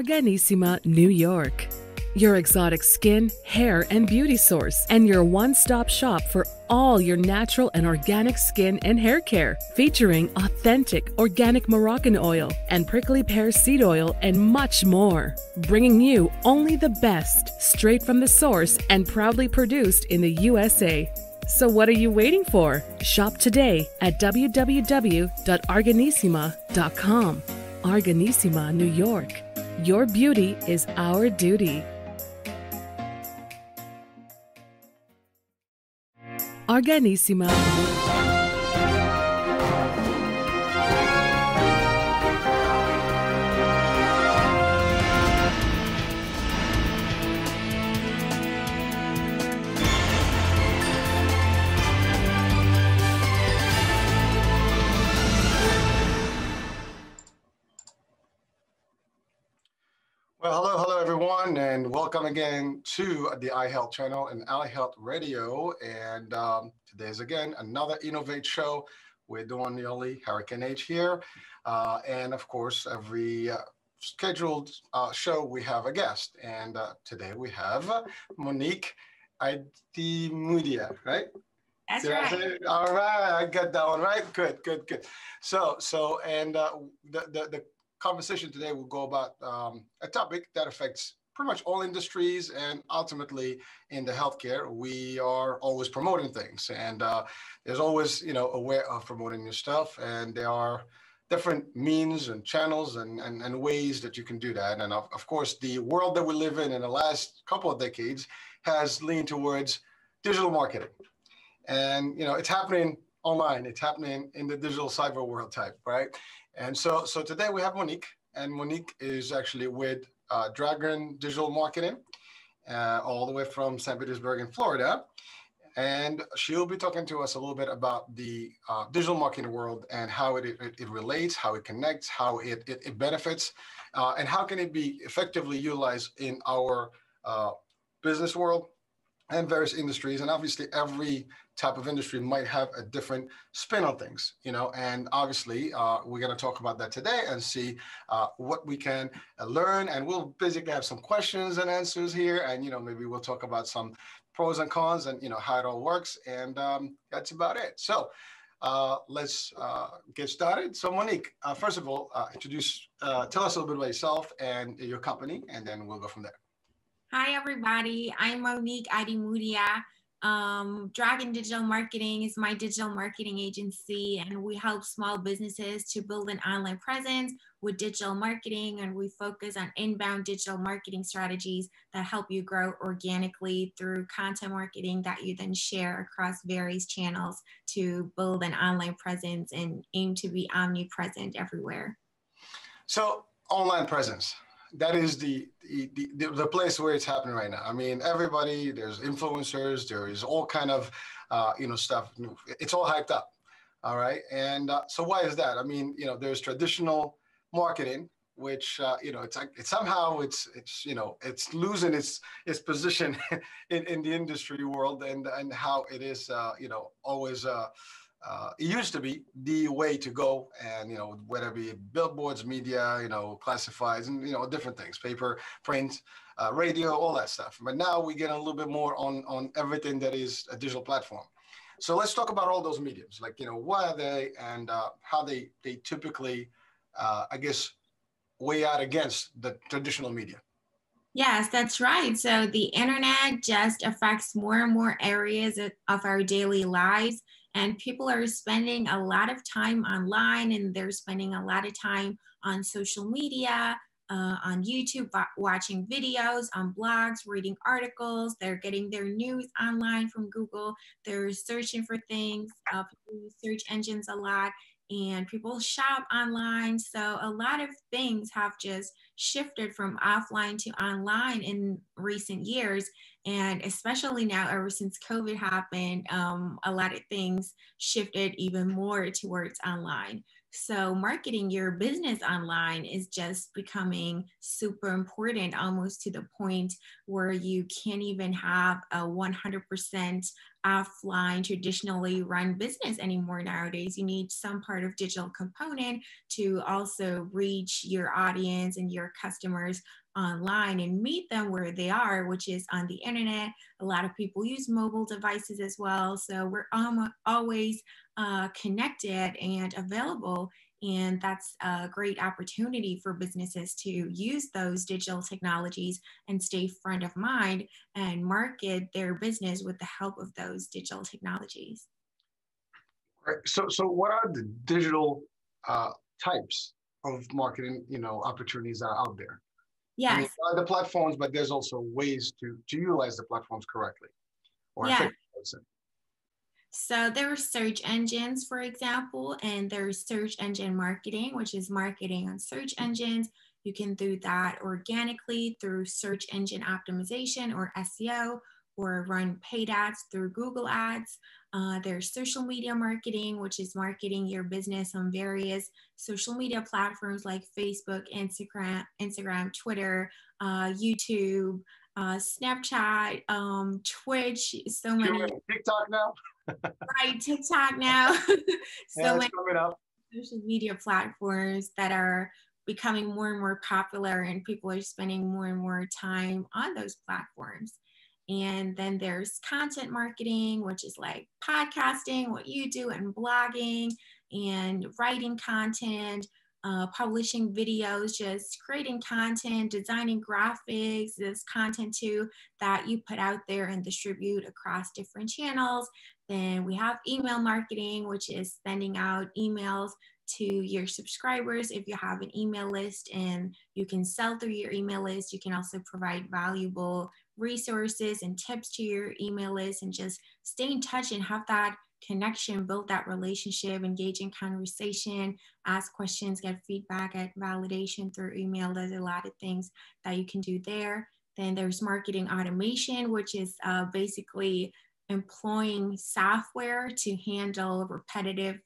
Arganissima, New York. Your exotic skin, hair, and beauty source, and your one stop shop for all your natural and organic skin and hair care, featuring authentic organic Moroccan oil and prickly pear seed oil, and much more. Bringing you only the best, straight from the source, and proudly produced in the USA. So, what are you waiting for? Shop today at www.arganissima.com. Arganissima, New York. Your beauty is our duty. Arganissima. Welcome again to the iHealth channel and iHealth Radio. And um, today's again another Innovate show. We're doing the only Hurricane H here. Uh, and of course, every uh, scheduled uh, show, we have a guest. And uh, today we have Monique Idemudia, right? That's Did right. All right, I got that one right. Good, good, good. So, so, and uh, the, the the conversation today will go about um, a topic that affects pretty much all industries and ultimately in the healthcare we are always promoting things. And uh, there's always you know a way of promoting your stuff and there are different means and channels and, and, and ways that you can do that. And of, of course the world that we live in in the last couple of decades has leaned towards digital marketing. And you know it's happening online. It's happening in the digital cyber world type right? And so so today we have monique and monique is actually with uh, dragon digital marketing uh, all the way from st petersburg in florida. And she'll be talking to us a little bit about the uh, digital marketing world and how it, it, it relates how it connects how it, it, it benefits uh, and how can it be effectively utilized in our uh, business world and various industries and obviously every type of industry might have a different spin on things you know and obviously uh, we're going to talk about that today and see uh, what we can uh, learn and we'll basically have some questions and answers here and you know maybe we'll talk about some pros and cons and you know how it all works and um, that's about it so uh, let's uh, get started. So, Monique, first of all, introduce, tell us a little bit about yourself and your company, and then we'll go from there. Hi, everybody. I'm Monique Idemudia. Um, Dragon Digital Marketing is my digital marketing agency, and we help small businesses to build an online presence with digital marketing. And we focus on inbound digital marketing strategies that help you grow organically through content marketing that you then share across various channels to build an online presence and aim to be omnipresent everywhere. So, online presence. That is the, the the the place where it's happening right now. I mean, everybody. There's influencers. There is all kind of, uh, you know, stuff. It's all hyped up. All right. And uh, so, why is that? I mean, you know, there's traditional marketing, which uh, you know, it's like it's somehow it's it's you know, it's losing its its position in, in the industry world and and how it is, uh, you know, always. Uh, it used to be the way to go and you know whether it be billboards media you know classifieds and you know different things paper print uh, radio all that stuff. But now we get a little bit more on on everything that is a digital platform. So let's talk about all those mediums like you know what are they and uh, how they they typically uh, i guess weigh out against the traditional media. Yes, that's right. So the internet just affects more and more areas of our daily lives, and people are spending a lot of time online and they're spending a lot of time on social media, uh, on YouTube, wa- watching videos, on blogs, reading articles. They're getting their news online from Google. They're searching for things. Uh, search engines a lot, and people shop online. So a lot of things have just shifted from offline to online in recent years and especially now ever since covid happened um, a lot of things shifted even more towards online. So marketing your business online is just becoming super important almost to the point where you can't even have a 100% offline traditionally run business anymore nowadays. You need some part of digital component to also reach your audience and your customers online and meet them where they are which is on the internet a lot of people use mobile devices as well so we're always uh, connected and available and that's a great opportunity for businesses to use those digital technologies and stay front of mind and market their business with the help of those digital technologies. Right. So, so what are the digital uh, types of marketing, you know, opportunities that are out there? Yes. I mean, the platforms, but there's also ways to to utilize the platforms correctly. Or yeah. So there are search engines, for example, and there's search engine marketing, which is marketing on search engines. You can do that organically through search engine optimization or SEO, or run paid ads through Google Ads. Uh, there's social media marketing, which is marketing your business on various social media platforms like Facebook, Instagram, Instagram, Twitter, uh, YouTube, uh, Snapchat, um, Twitch, so many. TikTok now. right, TikTok now. so yeah, many social media platforms that are becoming more and more popular, and people are spending more and more time on those platforms. And then there's content marketing, which is like podcasting, what you do, and blogging and writing content, uh, publishing videos, just creating content, designing graphics, this content too that you put out there and distribute across different channels. Then we have email marketing, which is sending out emails to your subscribers if you have an email list and you can sell through your email list. You can also provide valuable resources and tips to your email list and just stay in touch and have that connection, build that relationship, engage in conversation, ask questions, get feedback, get validation through email. There's a lot of things that you can do there. Then there's marketing automation, which is uh, basically employing software to handle repetitive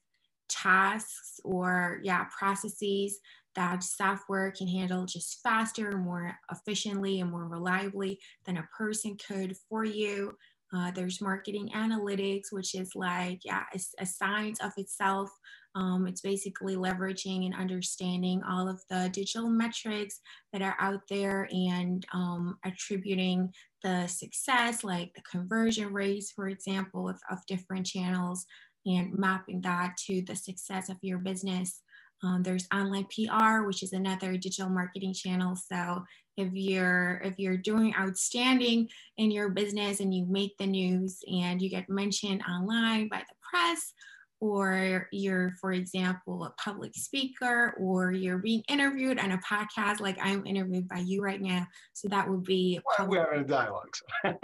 tasks or yeah processes that software can handle just faster more efficiently and more reliably than a person could for you uh, there's marketing analytics, which is like, yeah, it's a science of itself. Um, it's basically leveraging and understanding all of the digital metrics that are out there and um, attributing the success, like the conversion rates, for example, of, of different channels and mapping that to the success of your business. Um, there's online PR, which is another digital marketing channel. So if you're if you're doing outstanding in your business and you make the news and you get mentioned online by the press or you're for example a public speaker or you're being interviewed on a podcast like i'm interviewed by you right now. So that would be well, we're having a dialogue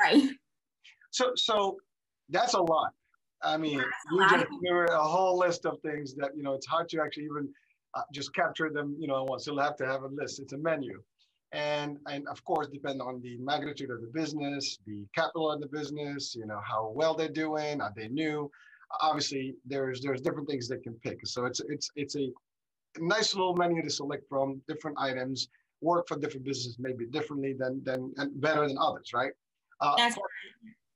right. So so that's a lot i mean you just remember a whole list of things that you know it's hard to actually even uh, just capture them you know once. You'll have to have a list. It's a menu. And and of course depend on the magnitude of the business the capital of the business you know how well they're doing. Are they new? Obviously there's there's different things they can pick. So it's it's it's a nice little menu to select from different items work for different businesses maybe differently than than and better than others right? Uh, That's but,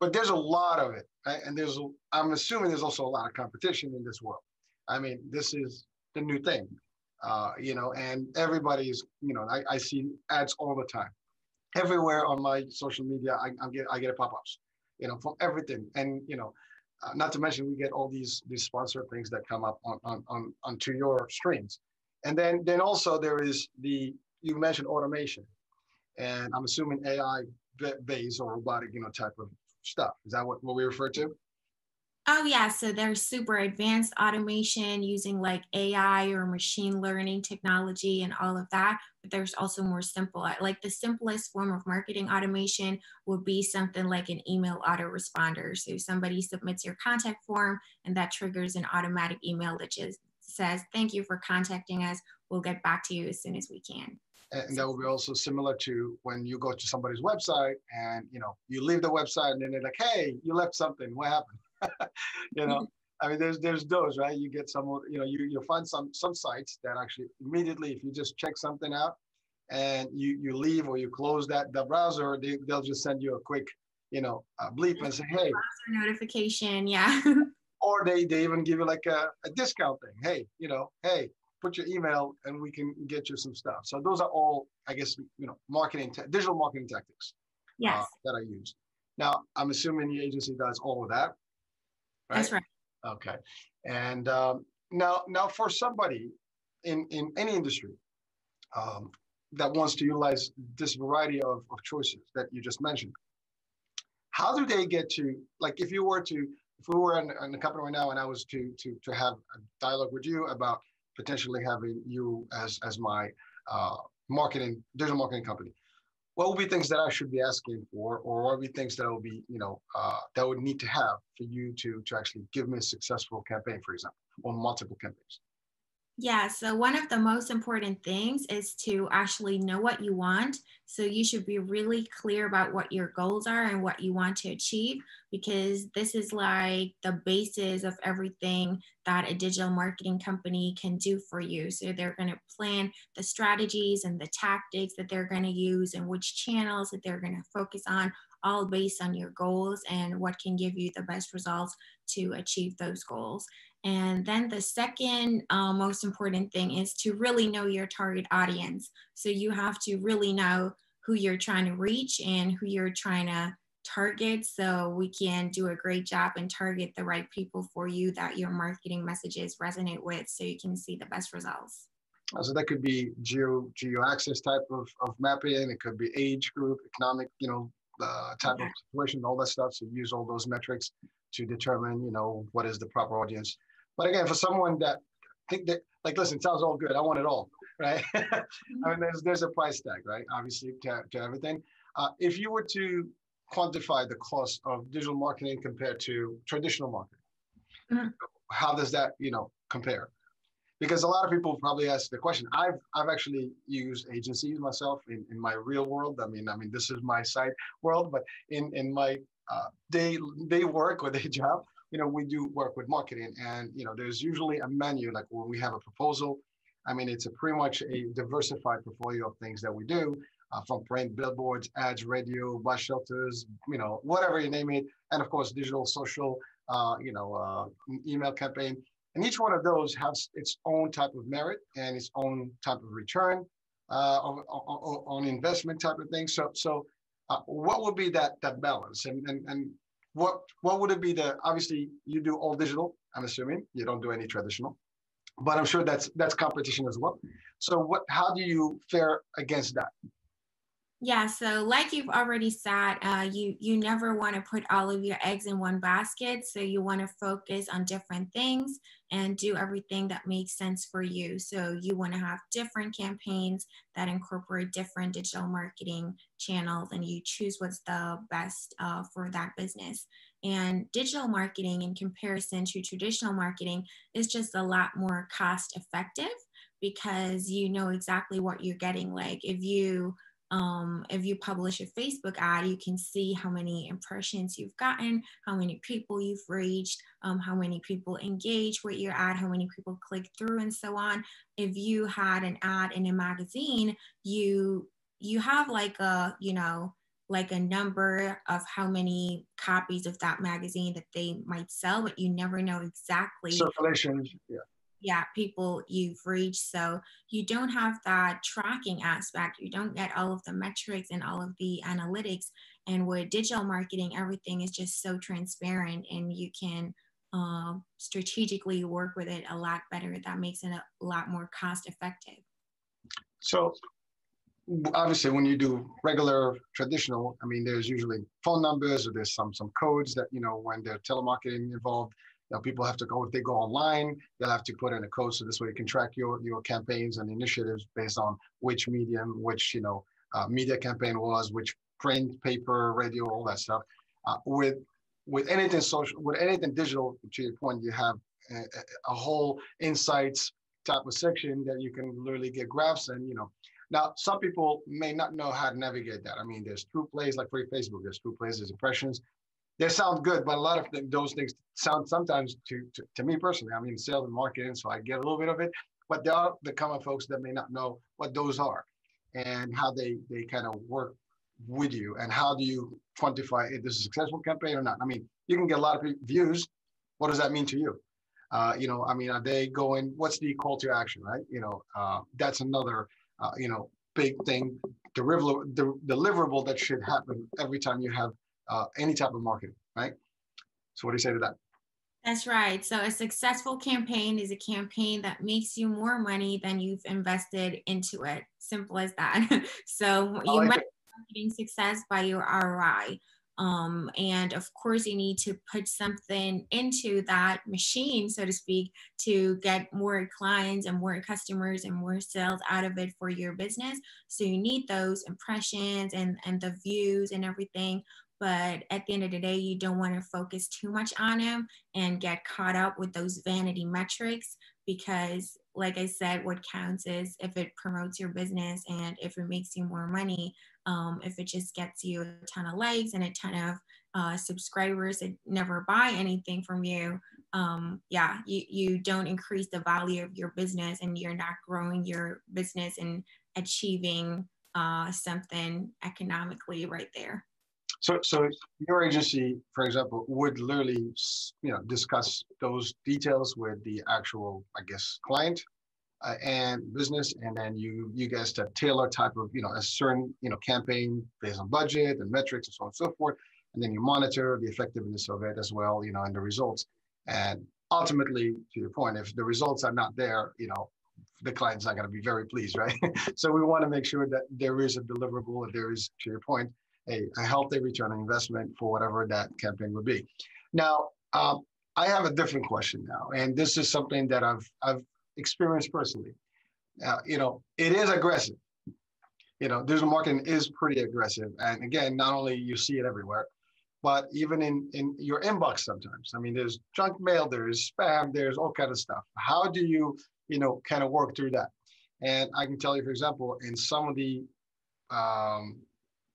but there's a lot of it. right? And there's i'm assuming there's also a lot of competition in this world. I mean this is the new thing uh, you know, and everybody's, you know, I, I see ads all the time. Everywhere on my social media, I, I get I get pop-ups, you know, from everything, and you know, uh, not to mention we get all these these sponsor things that come up on on on onto your streams, and then then also there is the you mentioned automation, and I'm assuming AI based or robotic, you know, type of stuff. Is that what, what we refer to? Oh yeah, so there's super advanced automation using like AI or machine learning technology and all of that. But there's also more simple, like the simplest form of marketing automation would be something like an email autoresponder. So somebody submits your contact form and that triggers an automatic email that just says, thank you for contacting us. We'll get back to you as soon as we can. And that will be also similar to when you go to somebody's website and you know you leave the website and then they're like, hey, you left something. What happened? you know, I mean, there's there's those right. You get some, you know, you you find some some sites that actually immediately, if you just check something out, and you you leave or you close that the browser, they they'll just send you a quick you know, uh, bleep and say, hey, notification, yeah. or they, they even give you like a, a discount thing. Hey, you know, hey, put your email and we can get you some stuff. So those are all, I guess, you know, marketing, te- digital marketing tactics yes. Uh, that I use. Now, I'm assuming the agency does all of that. Right? That's right. Okay. And um, now, now for somebody in, in any industry um, that wants to utilize this variety of, of choices that you just mentioned, how do they get to, like, if you were to, if we were in, in the company right now and I was to, to, to have a dialogue with you about potentially having you as, as my uh, marketing, digital marketing company, what would be things that I should be asking for, or what would be things that I would be, you know, uh, that would need to have for you to to actually give me a successful campaign, for example, or multiple campaigns? Yeah, so one of the most important things is to actually know what you want. So you should be really clear about what your goals are and what you want to achieve, because this is like the basis of everything that a digital marketing company can do for you. So they're going to plan the strategies and the tactics that they're going to use and which channels that they're going to focus on, all based on your goals and what can give you the best results to achieve those goals. And then the second uh, most important thing is to really know your target audience. So you have to really know who you're trying to reach and who you're trying to target so we can do a great job and target the right people for you that your marketing messages resonate with so you can see the best results. So that could be geo geo access type of, of mapping. It could be age group, economic, you know, uh, type of situation, all that stuff. So use all those metrics to determine, you know, what is the proper audience but again, for someone that think that like, listen, sounds all good. I want it all, right? I mean, there's there's a price tag, right? Obviously, to, to everything. Uh, if you were to quantify the cost of digital marketing compared to traditional marketing, mm-hmm. how does that, you know, compare? Because a lot of people probably ask the question. I've I've actually used agencies myself in, in my real world. I mean, I mean, this is my side world, but in in my uh, day day work or day job, you know, we do work with marketing and, you know, there's usually a menu, like when we have a proposal, I mean, it's a pretty much a diversified portfolio of things that we do uh, from print, billboards, ads, radio, bus shelters, you know, whatever you name it. And of course, digital, social, uh, you know, uh, email campaign. And each one of those has its own type of merit and its own type of return uh, on, on, on, investment type of thing. So, so uh, what would be that that balance? And, and, and what what would it be the obviously you do all digital i'm assuming. You don't do any traditional. But i'm sure that's that's competition as well. So what how do you fare against that yeah, so like you've already said, uh, you you never want to put all of your eggs in one basket. So you want to focus on different things and do everything that makes sense for you. So you want to have different campaigns that incorporate different digital marketing channels, and you choose what's the best uh, for that business. And digital marketing, in comparison to traditional marketing, is just a lot more cost effective because you know exactly what you're getting. Like if you um, if you publish a Facebook ad, you can see how many impressions you've gotten, how many people you've reached, um, how many people engage with your ad, how many people click through, and so on. If you had an ad in a magazine, you you have like a you know like a number of how many copies of that magazine that they might sell, but you never know exactly. Circulation, yeah yeah people you've reached. So you don't have that tracking aspect. You don't get all of the metrics and all of the analytics. And with digital marketing everything is just so transparent and you can uh, strategically work with it a lot better. That makes it a lot more cost effective. So obviously when you do regular traditional i mean there's usually phone numbers or there's some some codes that you know when there's telemarketing involved now people have to go if they go online, they'll have to put in a code so this way you can track your your campaigns and initiatives based on which medium, which you know uh, media campaign was, which print, paper, radio, all that stuff. Uh, with with anything social, with anything digital, to your point, you have a, a whole insights type of section that you can literally get graphs and you know now, some people may not know how to navigate that. I mean, there's ThruPlays like for Facebook, there's ThruPlays, there's impressions they sound good, but a lot of those things sound sometimes to, to, to me personally. I mean, sales and marketing, so I get a little bit of it, but there are the common folks that may not know what those are and how they they kind of work with you and how do you quantify if this is a successful campaign or not? I mean, you can get a lot of views. What does that mean to you? Uh, you know, I mean, are they going, what's the call to action, right? You know, uh, that's another, uh, you know, big thing, deliverable, deliverable that should happen every time you have uh, any type of marketing, right? So what do you say to that? That's right. So a successful campaign is a campaign that makes you more money than you've invested into it. Simple as that. so you like measure marketing success by your ROI. Um, and of course, you need to put something into that machine, so to speak, to get more clients and more customers and more sales out of it for your business. So you need those impressions and, and the views and everything. But at the end of the day, you don't want to focus too much on them and get caught up with those vanity metrics because, like I said, what counts is if it promotes your business and if it makes you more money um, if it just gets you a ton of likes and a ton of uh, subscribers that never buy anything from you, um, yeah, you, you don't increase the value of your business and you're not growing your business and achieving uh, something economically right there. So, so your agency, for example, would literally, you know, discuss those details with the actual, I guess, client uh, and business, and then you you guys to tailor type of you know a certain you know campaign based on budget and metrics and so on and so forth, and then you monitor the effectiveness of it as well, you know, and the results. And ultimately, to your point, if the results are not there, you know, the client's not going to be very pleased, right? so we want to make sure that there is a deliverable, and there is, to your point, a, a healthy return on investment for whatever that campaign would be. Now, um, I have a different question now, and this is something that I've I've experienced personally. Uh, you know, it is aggressive. You know, digital marketing is pretty aggressive. And again, not only you see it everywhere, but even in, in your inbox sometimes. I mean, there's junk mail, there's spam, there's all kind of stuff. How do you, you know, kind of work through that? And I can tell you, for example, in some of the um,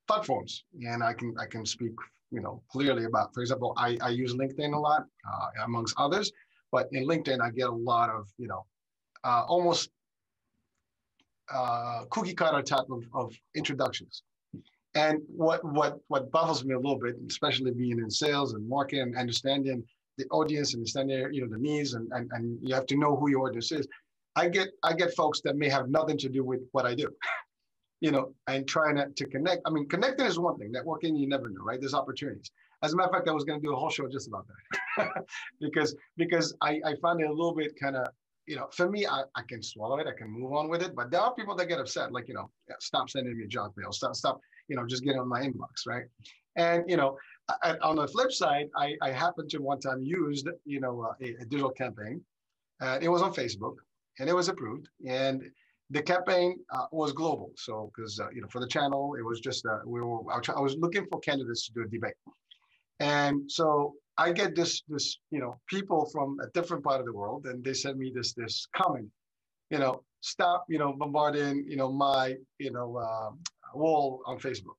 platforms, and I can I can speak, you know, clearly about. For example, I, I use LinkedIn a lot, uh, amongst others. But in LinkedIn, I get a lot of, you know, uh, almost uh, cookie cutter type of, of introductions. And what what what baffles me a little bit, especially being in sales and marketing and understanding the audience, understanding you know the needs, and, and and you have to know who your audience is. I get I get folks that may have nothing to do with what I do, you know, and trying to, to connect. I mean, connecting is one thing. Networking, you never know, right? There's opportunities. As a matter of fact, I was going to do a whole show just about that because because I, I find it a little bit kind of you know, for me, I, I can swallow it. I can move on with it. But there are people that get upset, like, you know, stop sending me junk mail. Stop, stop, you know, just get on my inbox, right? And, you know, I, on the flip side, I, I happened to one time used, you know, uh, a, a, digital campaign. Uh, it was on Facebook and it was approved. And the campaign uh, was global. So, because, uh, you know, for the channel, it was just, uh, we were, I was looking for candidates to do a debate. And so I get this this you know people from a different part of the world, and they send me this this comment, you know, stop you know bombarding you know my you know uh, wall on Facebook.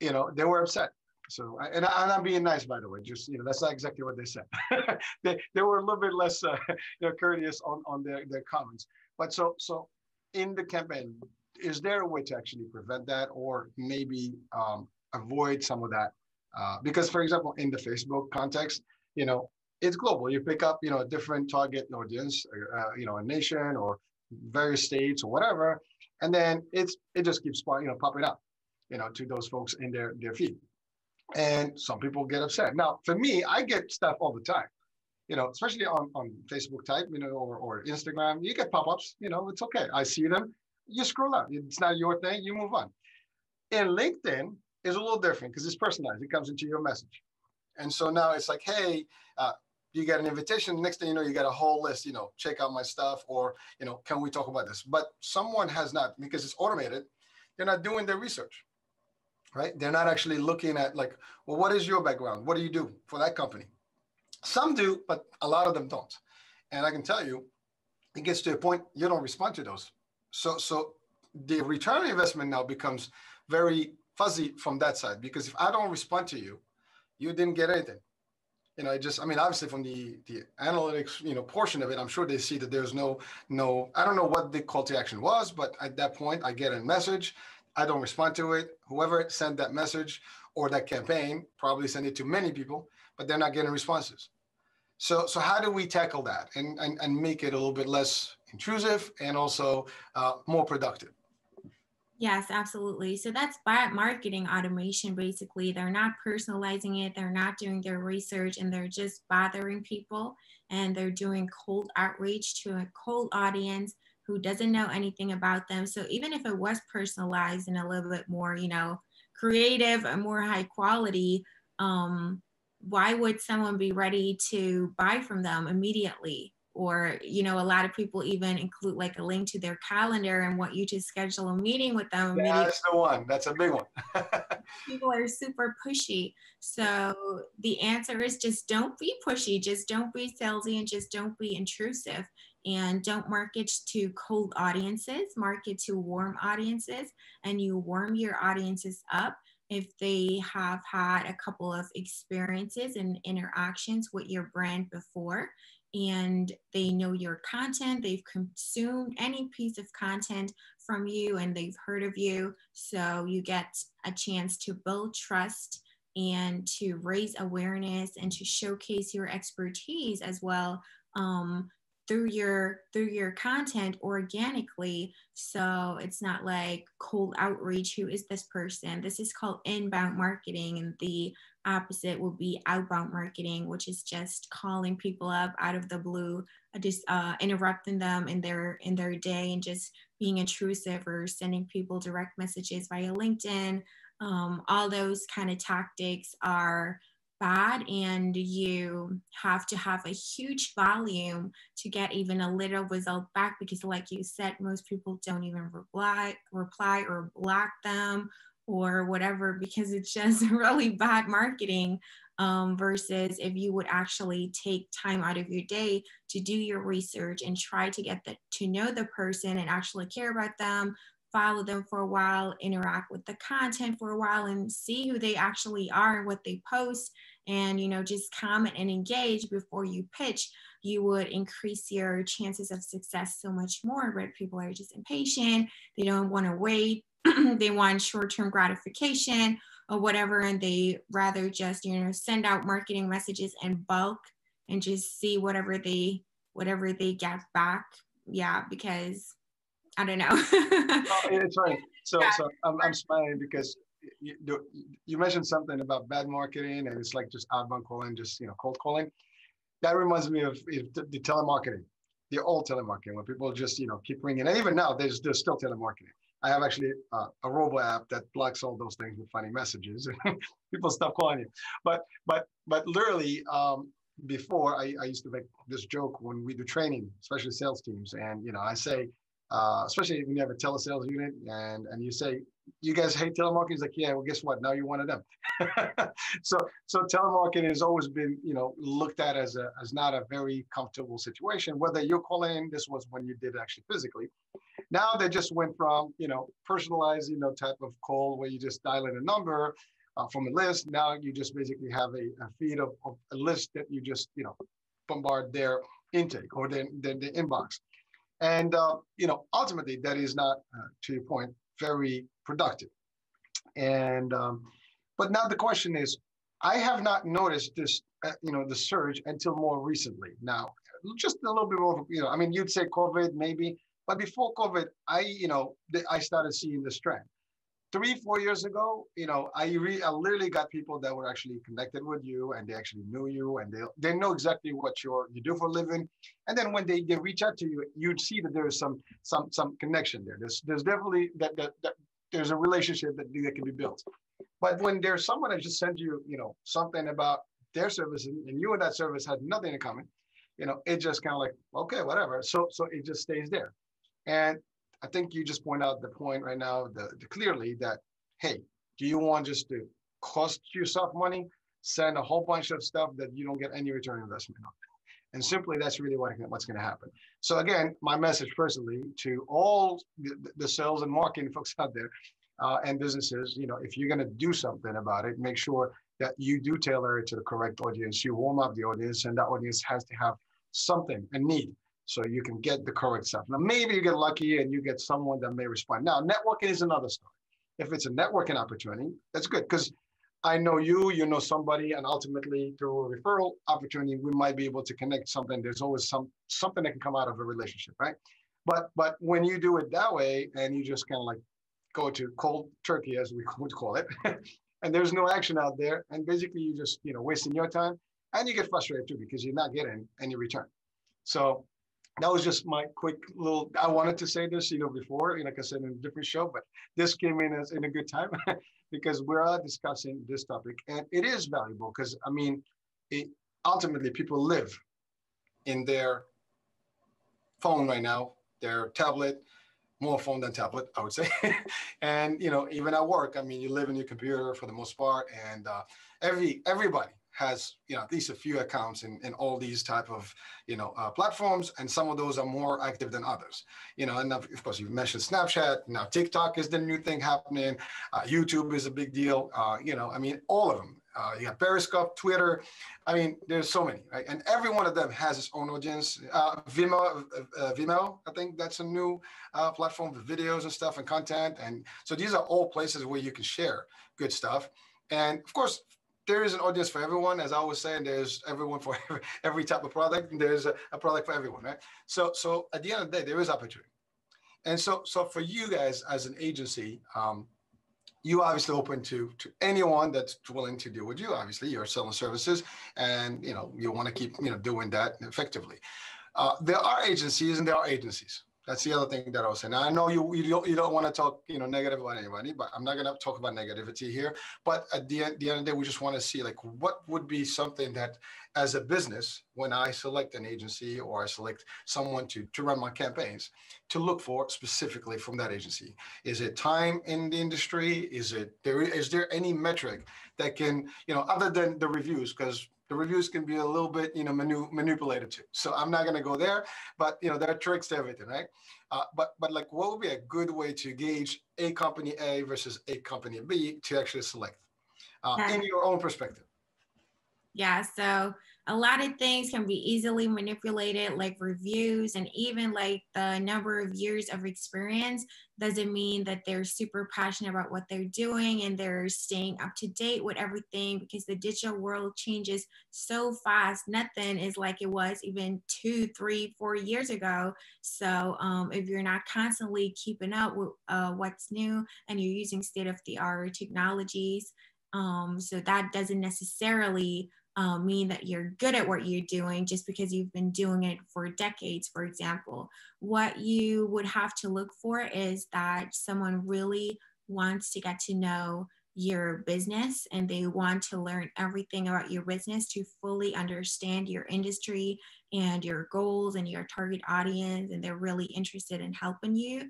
You know, they were upset. So, and, I, I'm being nice, by the way. Just you know, that's not exactly what they said. they, they were a little bit less uh, you know, courteous on on their their comments. But so so in the campaign, is there a way to actually prevent that, or maybe um, avoid some of that uh, because, for example, in the Facebook context, you know, it's global. You pick up, you know, a different target audience, uh, you know, a nation or various states or whatever, and then it's it just keeps you know popping up, you know, to those folks in their their feed, and some people get upset. Now, for me, I get stuff all the time, you know, especially on on Facebook type, you know, or or Instagram. You get pop-ups, you know, it's okay. I see them. You scroll up. It's not your thing. You move on. In LinkedIn, is a little different because it's personalized. It comes into your message. And so now it's like, hey, uh, you get an invitation. Next thing you know, you get a whole list, you know, check out my stuff or, you know, can we talk about this? But someone has not, because it's automated, they're not doing their research, right? They're not actually looking at like, well, what is your background? What do you do for that company? Some do, but a lot of them don't. And I can tell you, it gets to a point you don't respond to those. So, so the return on investment now becomes very fuzzy from that side because if I don't respond to you, you didn't get anything. You know, it just I mean, obviously from the the analytics, you know, portion of it, I'm sure they see that there's no no I don't know what the call to action was, but at that point I get a message. I don't respond to it. Whoever sent that message or that campaign probably sent it to many people, but they're not getting responses. So, so how do we tackle that and, and, and make it a little bit less intrusive and also uh, more productive? Yes, absolutely. So that's bot marketing automation. Basically, they're not personalizing it, they're not doing their research, and they're just bothering people and they're doing cold outreach to a cold audience who doesn't know anything about them. So even if it was personalized and a little bit more, you know, creative and more high quality, um, why would someone be ready to buy from them immediately? Or, you know, a lot of people even include like a link to their calendar and want you to schedule a meeting with them. Yeah, that's the one. That's a big one. people are super pushy. So the answer is just don't be pushy, just don't be salesy, and just don't be intrusive. And don't market to cold audiences, market to warm audiences, and you warm your audiences up if they have had a couple of experiences and interactions with your brand before and they know your content, they've consumed any piece of content from you and they've heard of you. So you get a chance to build trust and to raise awareness and to showcase your expertise as well um, through your through your content organically. So it's not like cold outreach who is this person? This is called inbound marketing and the opposite will be outbound marketing which is just calling people up out of the blue uh, just uh, interrupting them in their in their day and just being intrusive or sending people direct messages via linkedin. Um, all those kind of tactics are bad and you have to have a huge volume to get even a little result back because like you said most people don't even reply reply or block them or whatever because it's just really bad marketing um, versus if you would actually take time out of your day to do your research and try to get the, to know the person and actually care about them follow them for a while interact with the content for a while and see who they actually are and what they post and you know just comment and engage before you pitch you would increase your chances of success so much more but people are just impatient they don't want to wait they want short-term gratification or whatever and they rather just you know send out marketing messages in bulk and just see whatever they whatever they get back. Yeah because i don't know. Oh, it's right so yeah. so I'm, I'm smiling because you, you mentioned something about bad marketing and it's like just outbound calling, just you know cold calling. That reminds me of the, telemarketing, the old telemarketing where people just you know keep ringing. And even now, there's there's still telemarketing. I have actually uh, a robo app that blocks all those things with funny messages. people stop calling you. But but but literally, um, before I, I used to make this joke when we do training, especially sales teams, and you know I say, uh, especially when you have a telesales unit and and you say you guys hate telemarketing? He's like, yeah, well, guess what? Now you're one of them. so, so telemarketing has always been, you know, looked at as a as not a very comfortable situation. Whether you're calling, this was when you did actually physically. Now they just went from, you know, personalized, you know, type of call where you just dial in a number uh, from a list. Now you just basically have a, a feed of, of, a list that you just, you know, bombard their intake or their, their, their inbox. And, uh, you know, ultimately that is not, uh, to your point, very productive. And um, but now the question is, I have not noticed this, uh, you know, the surge until more recently. Now, just a little bit more, you know, I mean, you'd say COVID maybe, but before COVID, I, you know, I started seeing this trend. Three, four years ago, you know, I, re- I literally got people that were actually connected with you and they actually knew you and they, they know exactly what you're, you do for a living. And then when they, they reach out to you, you'd see that there is some some some connection there. There's there's definitely that, that, that there's a relationship that, that can be built. But when there's someone that just sends you, you know, something about their service and, and you and that service had nothing in common, you know, it just kind of like, okay, whatever. So so it just stays there. And I think you just point out the point right now, the, the clearly that, hey, do you want just to cost yourself money, send a whole bunch of stuff that you don't get any return investment on? And simply, that's really what, what's going to happen. So again, my message personally to all the, sales and marketing folks out there uh, and businesses, you know, if you're going to do something about it, make sure that you do tailor it to the correct audience. You warm up the audience, and that audience has to have something, a need, so you can get the correct stuff. Now, maybe you get lucky and you get someone that may respond. Now, networking is another story. If it's a networking opportunity, that's good because I know you, you know somebody, and ultimately through a referral opportunity, we might be able to connect something. There's always some something that can come out of a relationship, right? But but when you do it that way and you just kind of like go to cold turkey, as we would call it, and there's no action out there, and basically you just you know wasting your time, and you get frustrated too because you're not getting any return. So that was just my quick little. I wanted to say this, you know, before, like I said in a different show, but this came in as in a good time because we're all discussing this topic, and it is valuable because I mean, it, ultimately people live in their phone right now, their tablet, more phone than tablet, I would say. and you know, even at work, I mean, you live in your computer for the most part, and uh, every everybody has you know at least a few accounts in, in all these type of you know uh, platforms and some of those are more active than others. You know and of, course you mentioned snapchat now tiktok is the new thing happening uh, youtube is a big deal uh, you know i mean all of them. Uh, you got periscope twitter i mean there's so many right? And every one of them has its own audience. Uh, vimeo uh, vimeo i think that's a new platform for videos and stuff and content and so these are all places where you can share good stuff. And of course there is an audience for everyone. As I was saying, there's everyone for every, type of product. There's a, a, product for everyone, right? So, so at the end of the day, there is opportunity. And so, so for you guys as an agency, um, you obviously open to to anyone that's willing to deal with you. Obviously, you're selling services, and you know you want to keep you know doing that effectively. Uh, there are agencies, and there are agencies. That's the other thing that I was saying. Now, I know you you don't, you don't want to talk you know negative about anybody, but I'm not going to talk about negativity here. But at the end, the end of the day, we just want to see like what would be something that, as a business, when I select an agency or I select someone to to run my campaigns, to look for specifically from that agency. Is it time in the industry? Is it there? Is there any metric that can you know other than the reviews because the reviews can be a little bit, you know, manu- manipulated too. So I'm not going to go there, but you know, there are tricks to everything, right? Uh, but but like, what would be a good way to gauge a company A versus a company B to actually select uh, in your own perspective? Yeah. So a lot of things can be easily manipulated, like reviews and even like the number of years of experience doesn't mean that they're super passionate about what they're doing and they're staying up to date with everything because the digital world changes so fast. Nothing is like it was even two, three, four years ago. So um, if you're not constantly keeping up with uh, what's new and you're using state of the art technologies, um, so that doesn't necessarily um, mean that you're good at what you're doing just because you've been doing it for decades, for example. What you would have to look for is that someone really wants to get to know your business and they want to learn everything about your business to fully understand your industry and your goals and your target audience and they're really interested in helping you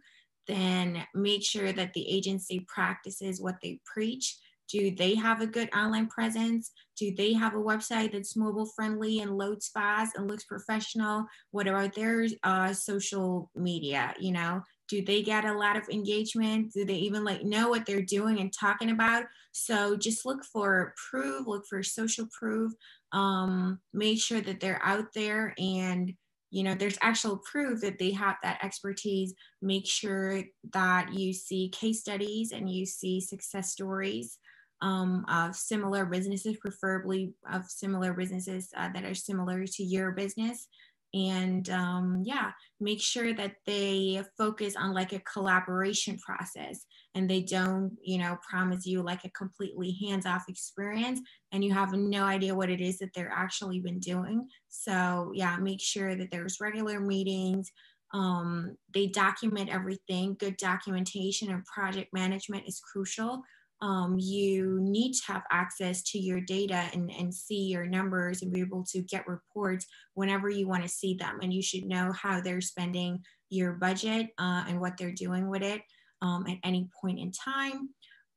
then make sure that the agency practices what they preach do they have a good online presence? Do they have a website that's mobile friendly and loads fast and looks professional? What about their uh, social media? You know, do they get a lot of engagement? Do they even like know what they're doing and talking about? So just look for proof, look for social proof. Um, make sure that they're out there and you know there's actual proof that they have that expertise make sure that you see case studies and you see success stories um, of similar businesses, preferably of similar businesses uh, that are similar to your business. And um, yeah, make sure that they focus on like a collaboration process and they don't, you know, promise you like a completely hands off experience and you have no idea what it is that they're actually been doing. So yeah, make sure that there's regular meetings. Um, they document everything. Good documentation and project management is crucial um, you need to have access to your data and, and see your numbers and be able to get reports whenever you want to see them. And you should know how they're spending your budget uh, and what they're doing with it um, at any point in time.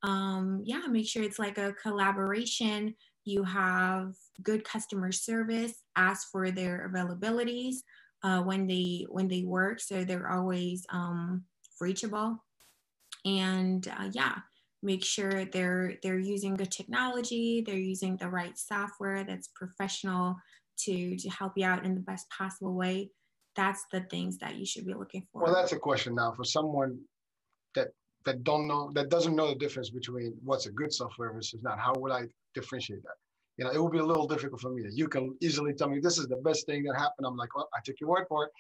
Um, yeah, make sure it's like a collaboration. You have good customer service, ask for their availabilities uh, when they when they work, so they're always um, reachable. And uh, yeah, make sure they're they're using good technology they're using the right software that's professional to to help you out in the best possible way. That's the things that you should be looking for. Well that's a question now for someone that that don't know that doesn't know the difference between what's a good software versus not. How would i differentiate that? You know it would be a little difficult for me. You can easily tell me this is the best thing that happened. I'm like well i took your word for it.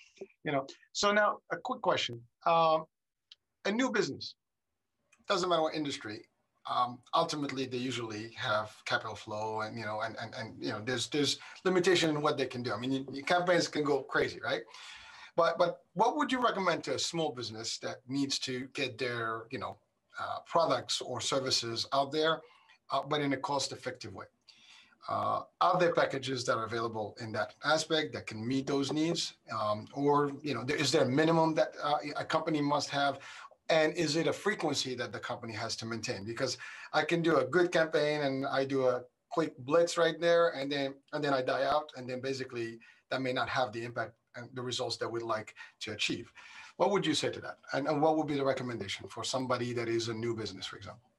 You know so now a quick question. Um, a new business doesn't matter what industry um, ultimately they usually have capital flow and you know and, and and you know there's there's limitation in what they can do i mean you, campaigns can go crazy right but but what would you recommend to a small business that needs to get their you know uh, products or services out there, uh, but in a cost-effective way? Uh, are there packages that are available in that aspect that can meet those needs, um, or you know, is there a minimum that uh, a company must have? And is it a frequency that the company has to maintain? Because I can do a good campaign and I do a quick blitz right there, and then and then I die out, and then basically that may not have the impact and the results that we'd like to achieve. What would you say to that? And, and what would be the recommendation for somebody that is a new business, for example?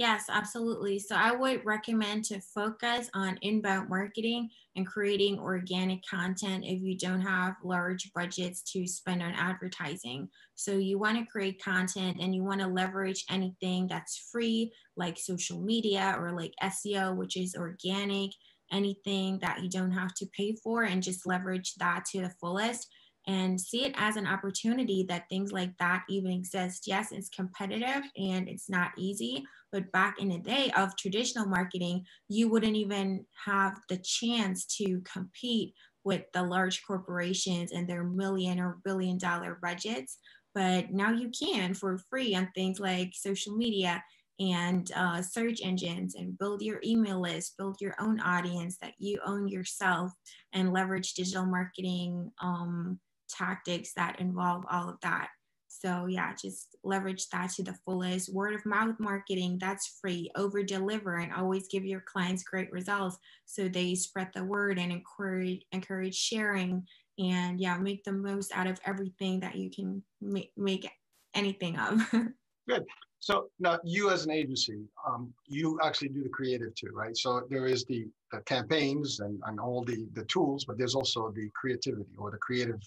Yes, absolutely. So I would recommend to focus on inbound marketing and creating organic content if you don't have large budgets to spend on advertising. So you want to create content and you want to leverage anything that's free, like social media or like SEO, which is organic anything that you don't have to pay for and just leverage that to the fullest and see it as an opportunity that things like that even exist. Yes, it's competitive and it's not easy, but back in the day of traditional marketing, you wouldn't even have the chance to compete with the large corporations and their million or billion dollar budgets. But now you can for free on things like social media and uh, search engines and build your email list, build your own audience that you own yourself, and leverage digital marketing um, tactics that involve all of that. So, yeah, just leverage that to the fullest. Word of mouth marketing, that's free. Over deliver and always give your clients great results so they spread the word and encourage, encourage sharing. And yeah, make the most out of everything that you can make, make anything of. Good. So now you as an agency, um, you actually do the creative too, right? So there is the, the campaigns and, and all the, the tools, but there's also the creativity or the creative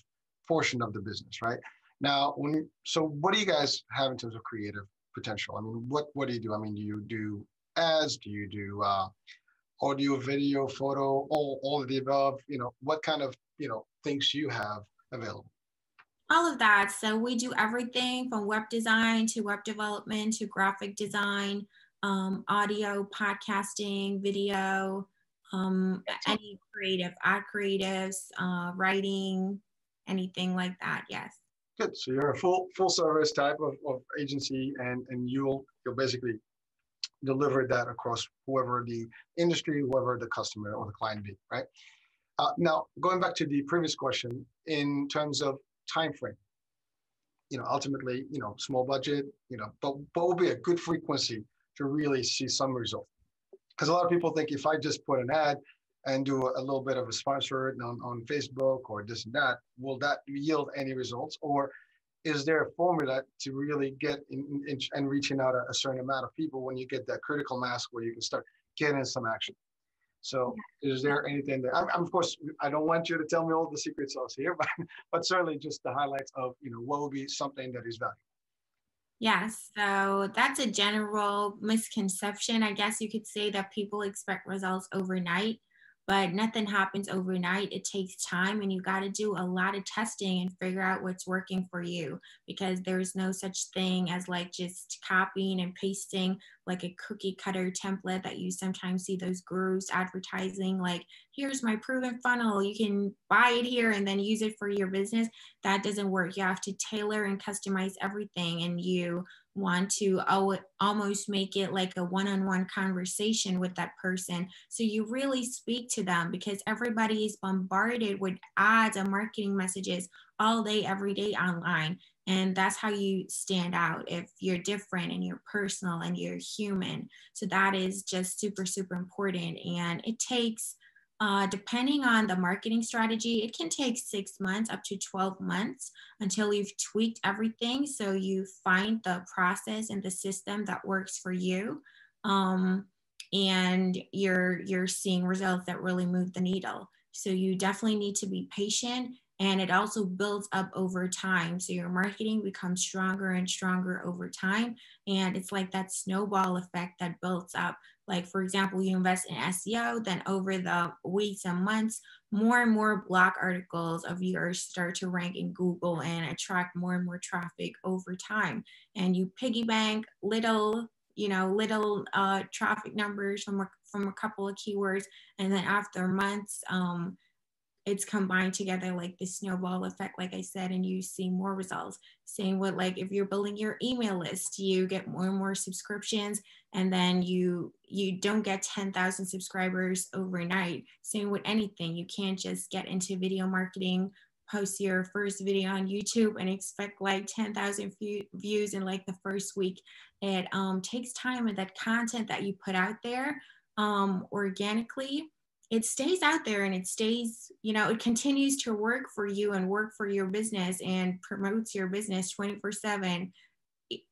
portion of the business, right? Now, when so what do you guys have in terms of creative potential? I mean, what what do you do? I mean, do you do ads? Do you do uh, audio, video, photo, all all of the above? You know, what kind of you know things you have available? all of that. So we do everything from web design to web development to graphic design, um, audio, podcasting, video, um, any creative, ad creatives, uh, writing, anything like that. Yes. Good. So you're a full full service type of, of agency, and and you'll you'll basically deliver that across whoever the industry, whoever the customer or the client be, right? Uh, now, going back to the previous question, in terms of time frame. You know, ultimately, you know, small budget, you know, but what will be a good frequency to really see some result? Because a lot of people think if I just put an ad and do a, little bit of a sponsor on, on Facebook or this and that, will that yield any results? Or is there a formula to really get in, in, and reaching out a, a certain amount of people when you get that critical mass where you can start getting some action? So is there anything that, I'm, of course, I don't want you to tell me all the secret sauce here, but, but certainly just the highlights of, you know, what would be something that is valuable. Yes, so that's a general misconception. I guess you could say that people expect results overnight but nothing happens overnight. It takes time and you got to do a lot of testing and figure out what's working for you because there's no such thing as like just copying and pasting like a cookie cutter template that you sometimes see those gurus advertising like here's my proven funnel. You can buy it here and then use it for your business. That doesn't work. You have to tailor and customize everything and you want to almost make it like a one-on-one conversation with that person. So you really speak to them because everybody is bombarded with ads and marketing messages all day every day online. And that's how you stand out if you're different and you're personal and you're human. So that is just super super important. And it takes uh, depending on the marketing strategy, it can take six months up to 12 months until you've tweaked everything. So you find the process and the system that works for you. Um, and you're, you're seeing results that really move the needle. So you definitely need to be patient and it also builds up over time. So your marketing becomes stronger and stronger over time. And it's like that snowball effect that builds up. Like, for example, you invest in SEO, then over the weeks and months, more and more blog articles of yours start to rank in Google and attract more and more traffic over time. And you piggy bank little you know little uh, traffic numbers from a, from a couple of keywords and then after months um, it's combined together like the snowball effect like i said and you see more results. Same with like if you're building your email list you get more and more subscriptions and then you you don't get 10,000 subscribers overnight. Same with anything. You can't just get into video marketing post your first video on youtube and expect like 10,000 views in like the first week. It um, takes time and that content that you put out there um, organically it stays out there and it stays, you know, it continues to work for you and work for your business and promotes your business 24 7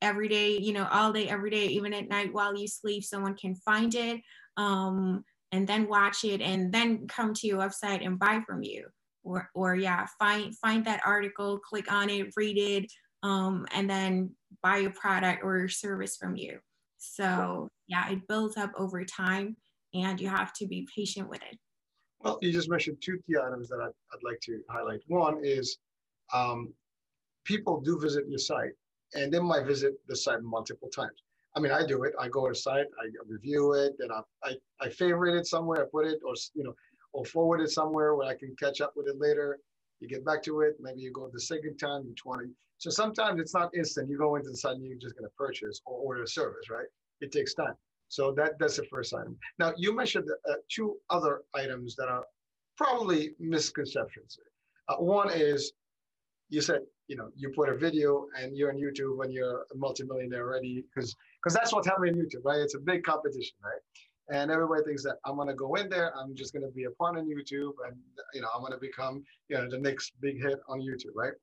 every day, you know, all day, every day, even at night while you sleep, someone can find it um, and then watch it and then come to your website and buy from you. Or, or yeah, find find that article, click on it, read it, um, and then buy a product or service from you. So yeah, it builds up over time and you have to be patient with it. Well, you just mentioned two key items that I'd, I'd like to highlight. One is um, people do visit your site and they might visit the site multiple times. I mean, I do it. I go to the site, I review it, and I, I, I favorite it somewhere, I put it, or you know, or forward it somewhere where I can catch up with it later. You get back to it, maybe you go the second time, you 20. So sometimes it's not instant. You go into the site and you're just going to purchase or order a service, right? It takes time. So that that's the first item. Now you mentioned uh, two other items that are probably misconceptions. Uh, one is you said you know you put a video and you're on YouTube when you're a multimillionaire already because because that's what's happening on YouTube, right? It's a big competition, right? And everybody thinks that I'm gonna go in there, I'm just gonna be a pawn on YouTube, and you know I'm gonna become you know the next big hit on YouTube, right?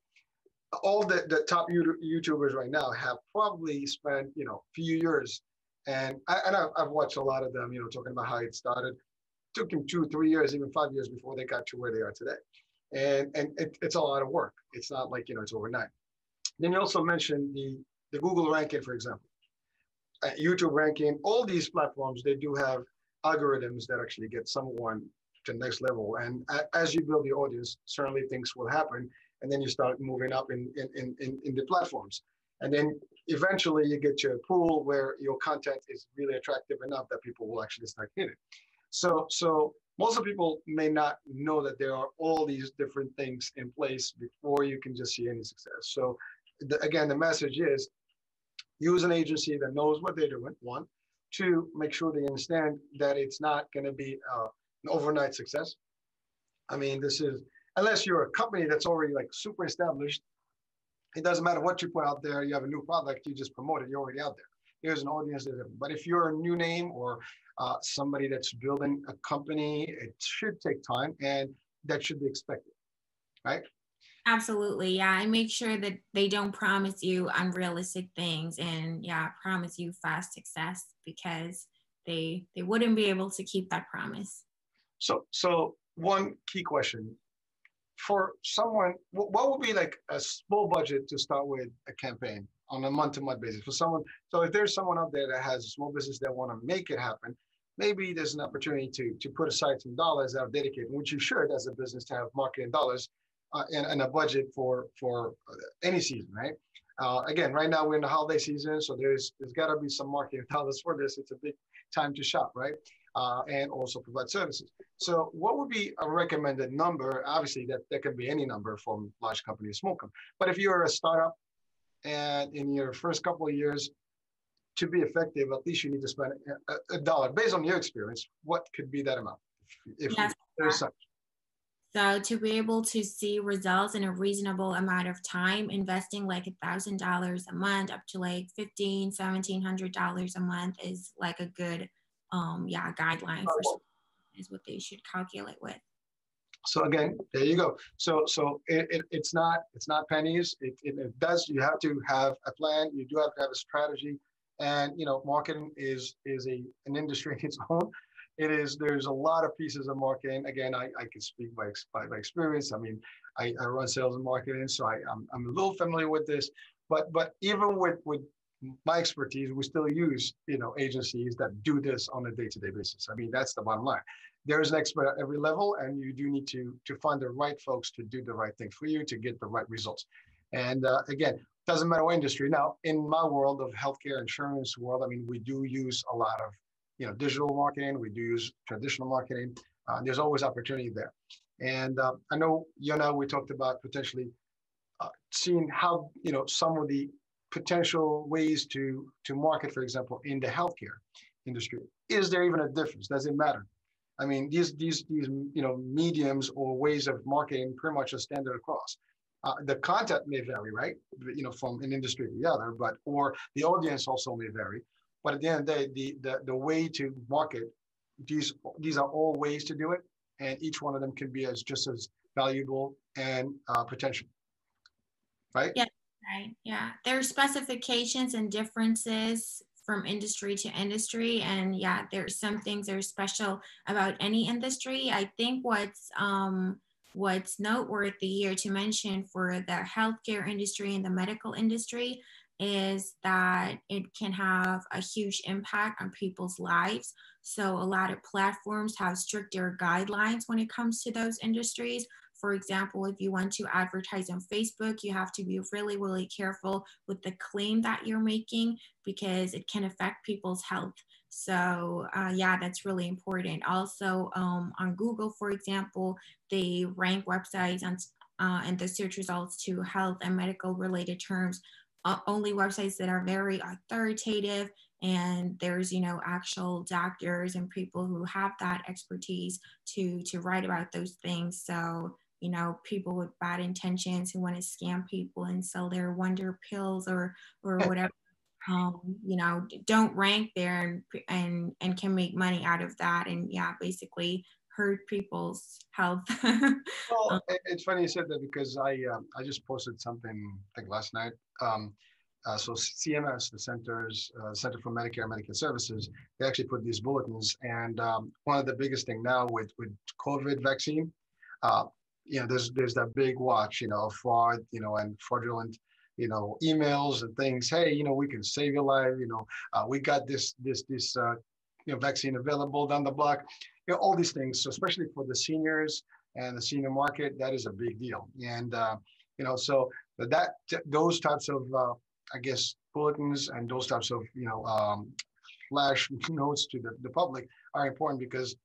All the, the top YouTubers right now have probably spent you know few years and I, and I've, I've watched a lot of them, you know, talking about how it started. Took them two, three years, even five years before they got to where they are today. And and it, it's a lot of work. It's not like you know it's overnight. Then you also mentioned the the Google ranking, for example, uh, YouTube ranking. All these platforms they do have algorithms that actually get someone to the next level. And as you build the audience, certainly things will happen. And then you start moving up in in in, in the platforms. And then eventually you get to a pool where your content is really attractive enough that people will actually start hitting. So, so most of people may not know that there are all these different things in place before you can just see any success. So the, again, the message is use an agency that knows what they're doing, one. Two, make sure they understand that it's not going to be uh, an overnight success. I mean, this is, unless you're a company that's already like super established it doesn't matter what you put out there. You have a new product, you just promote it. You're already out there. Here's an audience. But if you're a new name or uh, somebody that's building a company, it should take time, and that should be expected, right? Absolutely, yeah. I make sure that they don't promise you unrealistic things, and yeah, promise you fast success because they they wouldn't be able to keep that promise. So, so one key question for someone, what would be like a small budget to start with a campaign on a month-to-month basis for someone? So if there's someone out there that has a small business that want to make it happen, maybe there's an opportunity to to put aside some dollars that are dedicated, which you should as a business to have marketing dollars uh, and, and, a budget for for any season, right? Uh, again, right now we're in the holiday season, so there's there's got to be some marketing dollars for this. It's a big time to shop, right? Uh, and also provide services. So what would be a recommended number? Obviously, that, that can be any number from large company to small company. But if you're a startup and in your first couple of years, to be effective, at least you need to spend a, a dollar. Based on your experience, what could be that amount? If, if yes. there's such. So to be able to see results in a reasonable amount of time, investing like a thousand dollars a month up to like fifteen, seventeen hundred dollars a month is like a good um, yeah, guideline for oh. is what they should calculate with. So again, there you go. So so it, it, it's not it's not pennies. It, it, it, does. You have to have a plan. You do have to have a strategy, and you know, marketing is is a an industry in its own. it is there's a lot of pieces of marketing. Again, I, I can speak by, by, by experience. I mean, I, I run sales and marketing, so I, I'm, I'm a little familiar with this. But but even with with my expertise, we still use you know agencies that do this on a day-to-day basis. I mean, that's the bottom line. There's an expert at every level, and you do need to to find the right folks to do the right thing for you to get the right results. And uh, again, doesn't matter what industry. Now, in my world of healthcare insurance world, I mean, we do use a lot of you know digital marketing. We do use traditional marketing. Uh, there's always opportunity there. And uh, I know you know we talked about potentially uh, seeing how you know some of the potential ways to to market, for example, in the healthcare industry. Is there even a difference? Does it matter? I mean, these these these you know mediums or ways of marketing pretty much are standard across. Uh, the content may vary, right? You know, from an industry to the other, but or the audience also may vary. But at the end of the day, the the, the way to market these these are all ways to do it, and each one of them can be as just as valuable and uh, potential. Right? Yeah. Right. Yeah. There are specifications and differences from industry to industry. And yeah, there's some things that are special about any industry. I think what's um, what's noteworthy here to mention for the healthcare industry and the medical industry is that it can have a huge impact on people's lives. So a lot of platforms have stricter guidelines when it comes to those industries. For example, if you want to advertise on Facebook, you have to be really, really careful with the claim that you're making because it can affect people's health. So uh, yeah, that's really important. Also um, on Google, for example, they rank websites on, uh, and the search results to health and medical related terms, uh, only websites that are very authoritative and there's you know actual doctors and people who have that expertise to to write about those things so you know people with bad intentions who want to scam people and sell their wonder pills or or whatever um, you know don't rank there and and and can make money out of that and yeah basically hurt people's health well um, it's funny you said that because i um, i just posted something i think last night um, uh, so CMS, the Centers uh, Center for Medicare and Medicaid Services, they actually put these bulletins. And um, one of the biggest thing now with with COVID vaccine, uh, you know, there's there's that big watch, you know, fraud, you know, and fraudulent, you know, emails and things. Hey, you know, we can save your life. You know, uh, we got this this this uh, you know vaccine available down the block. You know, all these things. So especially for the seniors and the senior market, that is a big deal. And uh, you know, so that those types of uh, I guess bulletins and those types of you know um, flash notes to the, the public are important because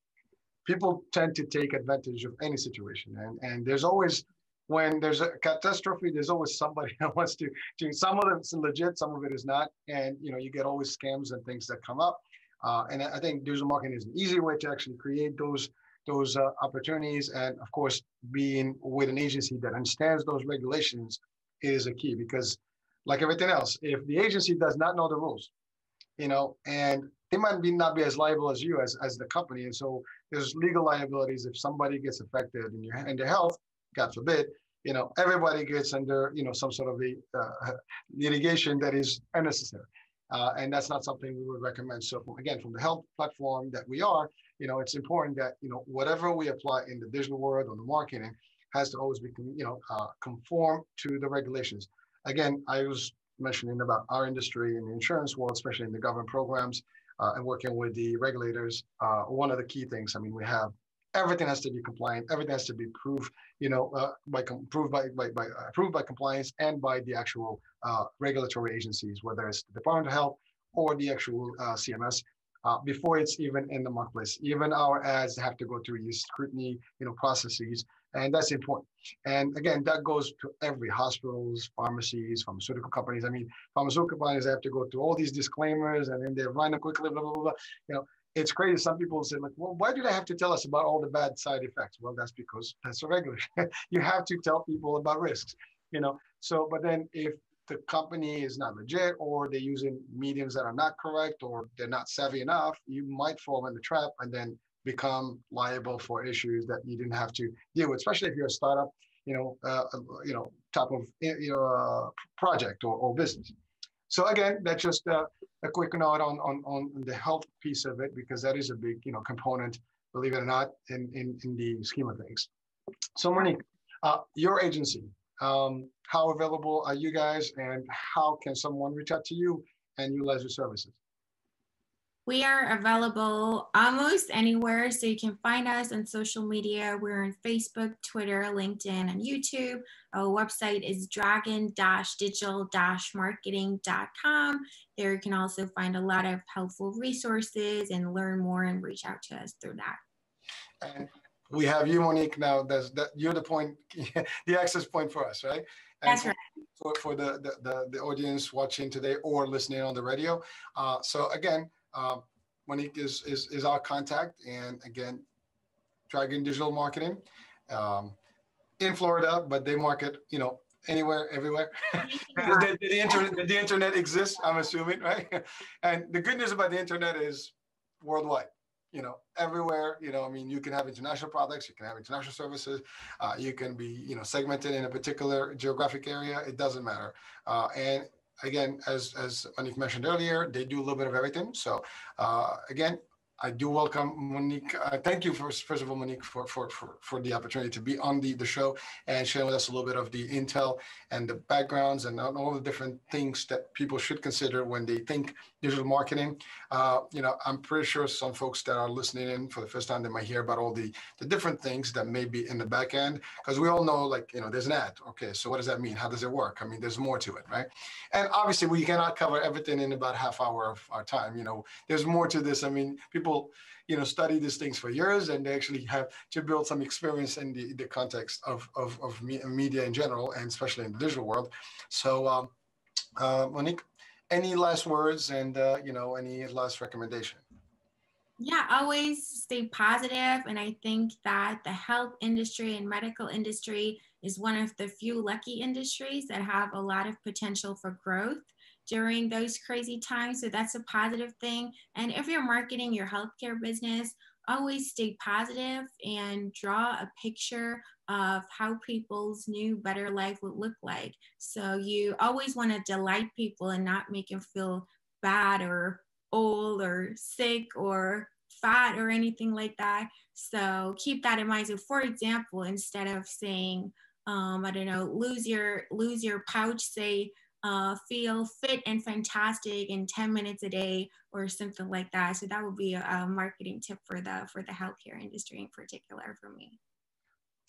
people tend to take advantage of any situation. And, and there's always, when there's a catastrophe, there's always somebody that wants to, to, some of it's legit, some of it is not. And, you know, you get always scams and things that come up. Uh, and I think digital marketing is an easy way to actually create those those uh, opportunities. And of course, being with an agency that understands those regulations is a key because like everything else, if the agency does not know the rules, you know, and they might be not be as liable as you as, as the company. And so there's legal liabilities if somebody gets affected in your in their health, God forbid, you know, everybody gets under, you know, some sort of a uh, litigation that is unnecessary. Uh, and that's not something we would recommend. So from, again, from the health platform that we are, you know, it's important that, you know, whatever we apply in the digital world or the marketing has to always be, you know, uh, conform to the regulations. Again, I was mentioning about our industry in the insurance world, especially in the government programs uh, and working with the regulators, uh, one of the key things, I mean, we have everything has to be compliant. Everything has to be proved, you know, uh, by approved by, by, by uh, approved by compliance and by the actual uh, regulatory agencies, whether it's the Department of Health or the actual uh, CMS. Before it's even in the marketplace, even our ads have to go through these scrutiny, you know, processes and that's important. And again, that goes to every hospitals, pharmacies, pharmaceutical companies. I mean, pharmaceutical companies have to go through all these disclaimers, and then they run them quickly, blah blah blah. blah. You know, it's crazy. Some people say like, well, why do they have to tell us about all the bad side effects? Well, that's because that's a regulation. you have to tell people about risks. You know, so but then if the company is not legit or they're using mediums that are not correct or they're not savvy enough, you might fall in the trap and then become liable for issues that you didn't have to deal with, especially if you're a startup, you know, uh, you know, type of you know uh, project or, or business. So again, that's just a, a quick note on, on, on the health piece of it, because that is a big, you know, component, believe it or not, in, in, in the scheme of things. So Monique, uh, your agency, um, how available are you guys and how can someone reach out to you and utilize your services? We are available almost anywhere. So you can find us on social media. We're on Facebook, Twitter, LinkedIn, and YouTube. Our website is dragon-digital-marketing.com. There you can also find a lot of helpful resources and learn more and reach out to us through that. And we have you, Monique. Now, that's that you're the point, the access point for us, right? And That's right. For, for the, the, the, the audience watching today or listening on the radio. Uh, so again, uh, Monique is, is, is our contact. And again, Dragon Digital Marketing um, in Florida, but they market, you know, anywhere, everywhere. the, the, the, internet, the internet exists, I'm assuming, right? And the good news about the internet is worldwide you know, everywhere. You know, I mean, you can have international products, you can have international services, uh, you can be, you know, segmented in a particular geographic area. It doesn't matter. Uh, and again, as as Monique mentioned earlier, they do a little bit of everything. So uh, again, I do welcome Monique. Uh, thank you first, first of all, Monique, for, for, for, for the opportunity to be on the, the show and sharing with us a little bit of the intel and the backgrounds and all the different things that people should consider when they think digital marketing. Uh, you know, I'm pretty sure some folks that are listening in for the first time, they might hear about all the, the different things that may be in the back end because we all know like, you know, there's an ad. Okay, so what does that mean? How does it work? I mean, there's more to it, right? And obviously we cannot cover everything in about half hour of our time. You know, there's more to this. I mean, people people, you know, study these things for years and they actually have to build some experience in the, the context of, of, of media in general and especially in the digital world. So um, uh, Monique, any last words and, uh, you know, any last recommendation? Yeah, always stay. And I think that the health industry and medical industry is one of the few lucky industries that have a lot of potential for growth during those crazy times. So that's a positive thing. And if you're marketing your healthcare business, always stay positive and draw a picture of how people's new better life would look like. So you always want to delight people and not make them feel bad or old or sick or fat or anything like that. So keep that in mind. So for example, instead of saying, um, I don't know, lose your lose your pouch, say uh, feel fit and fantastic in 10 minutes a day or something like that. So that would be a, a marketing tip for the for the healthcare industry in particular for me.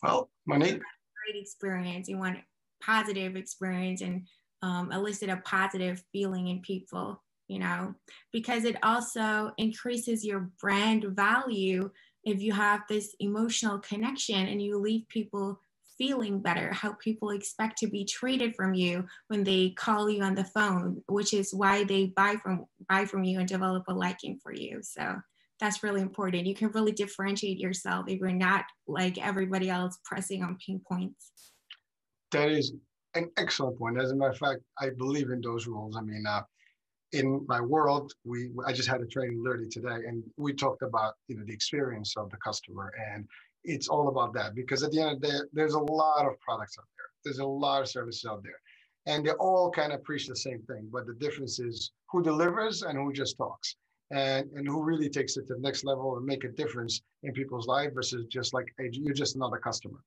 Well, Monique. Great experience. You want positive experience and um, elicit a positive feeling in people, you know, because it also increases your brand value if you have this emotional connection and you leave people feeling better, how people expect to be treated from you when they call you on the phone, which is why they buy from buy from you and develop a liking for you. So that's really important. You can really differentiate yourself if you're not like everybody else pressing on pain points. That is an excellent point. As a matter of fact, I believe in those rules. I mean, uh, in my world, we I just had a training literally today, and we talked about you know the experience of the customer and it's all about that because at the end of the day, there's a lot of products out there. There's a lot of services out there. And they all kind of preach the same thing, but the difference is who delivers and who just talks. And, and who really takes it to the next level and make a difference in people's life versus just like you're just another customer.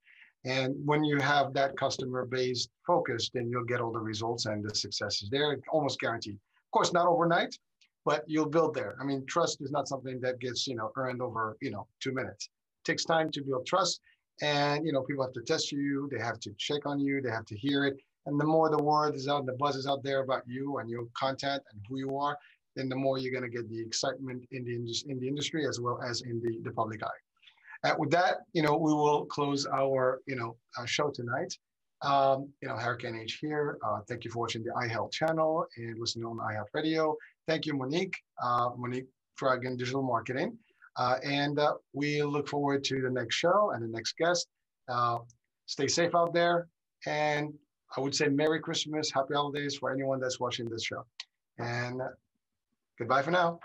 And when you have that customer based focus, then you'll get all the results and the successes there, almost guaranteed. Of course, not overnight, but you'll build there. I mean, trust is not something that gets, you know, earned over, you know, two minutes takes time to build trust. And you know, people have to test you, they have to check on you, they have to hear it. And the more the word is out, the buzz is out there about you and your content and who you are, then the more you're going to get the excitement in the in the industry as well as in the, the public eye. With that, you know, we will close our you know our show tonight. Um, you know, Hurricane H here. Uh, thank you for watching the iHealth channel and listening on iHealth Radio. Thank you, Monique. Uh, Monique Dragon Digital Marketing. Uh, and uh, we look forward to the next show and the next guest. Uh, stay safe out there. And I would say Merry Christmas, Happy Holidays for anyone that's watching this show. And goodbye for now.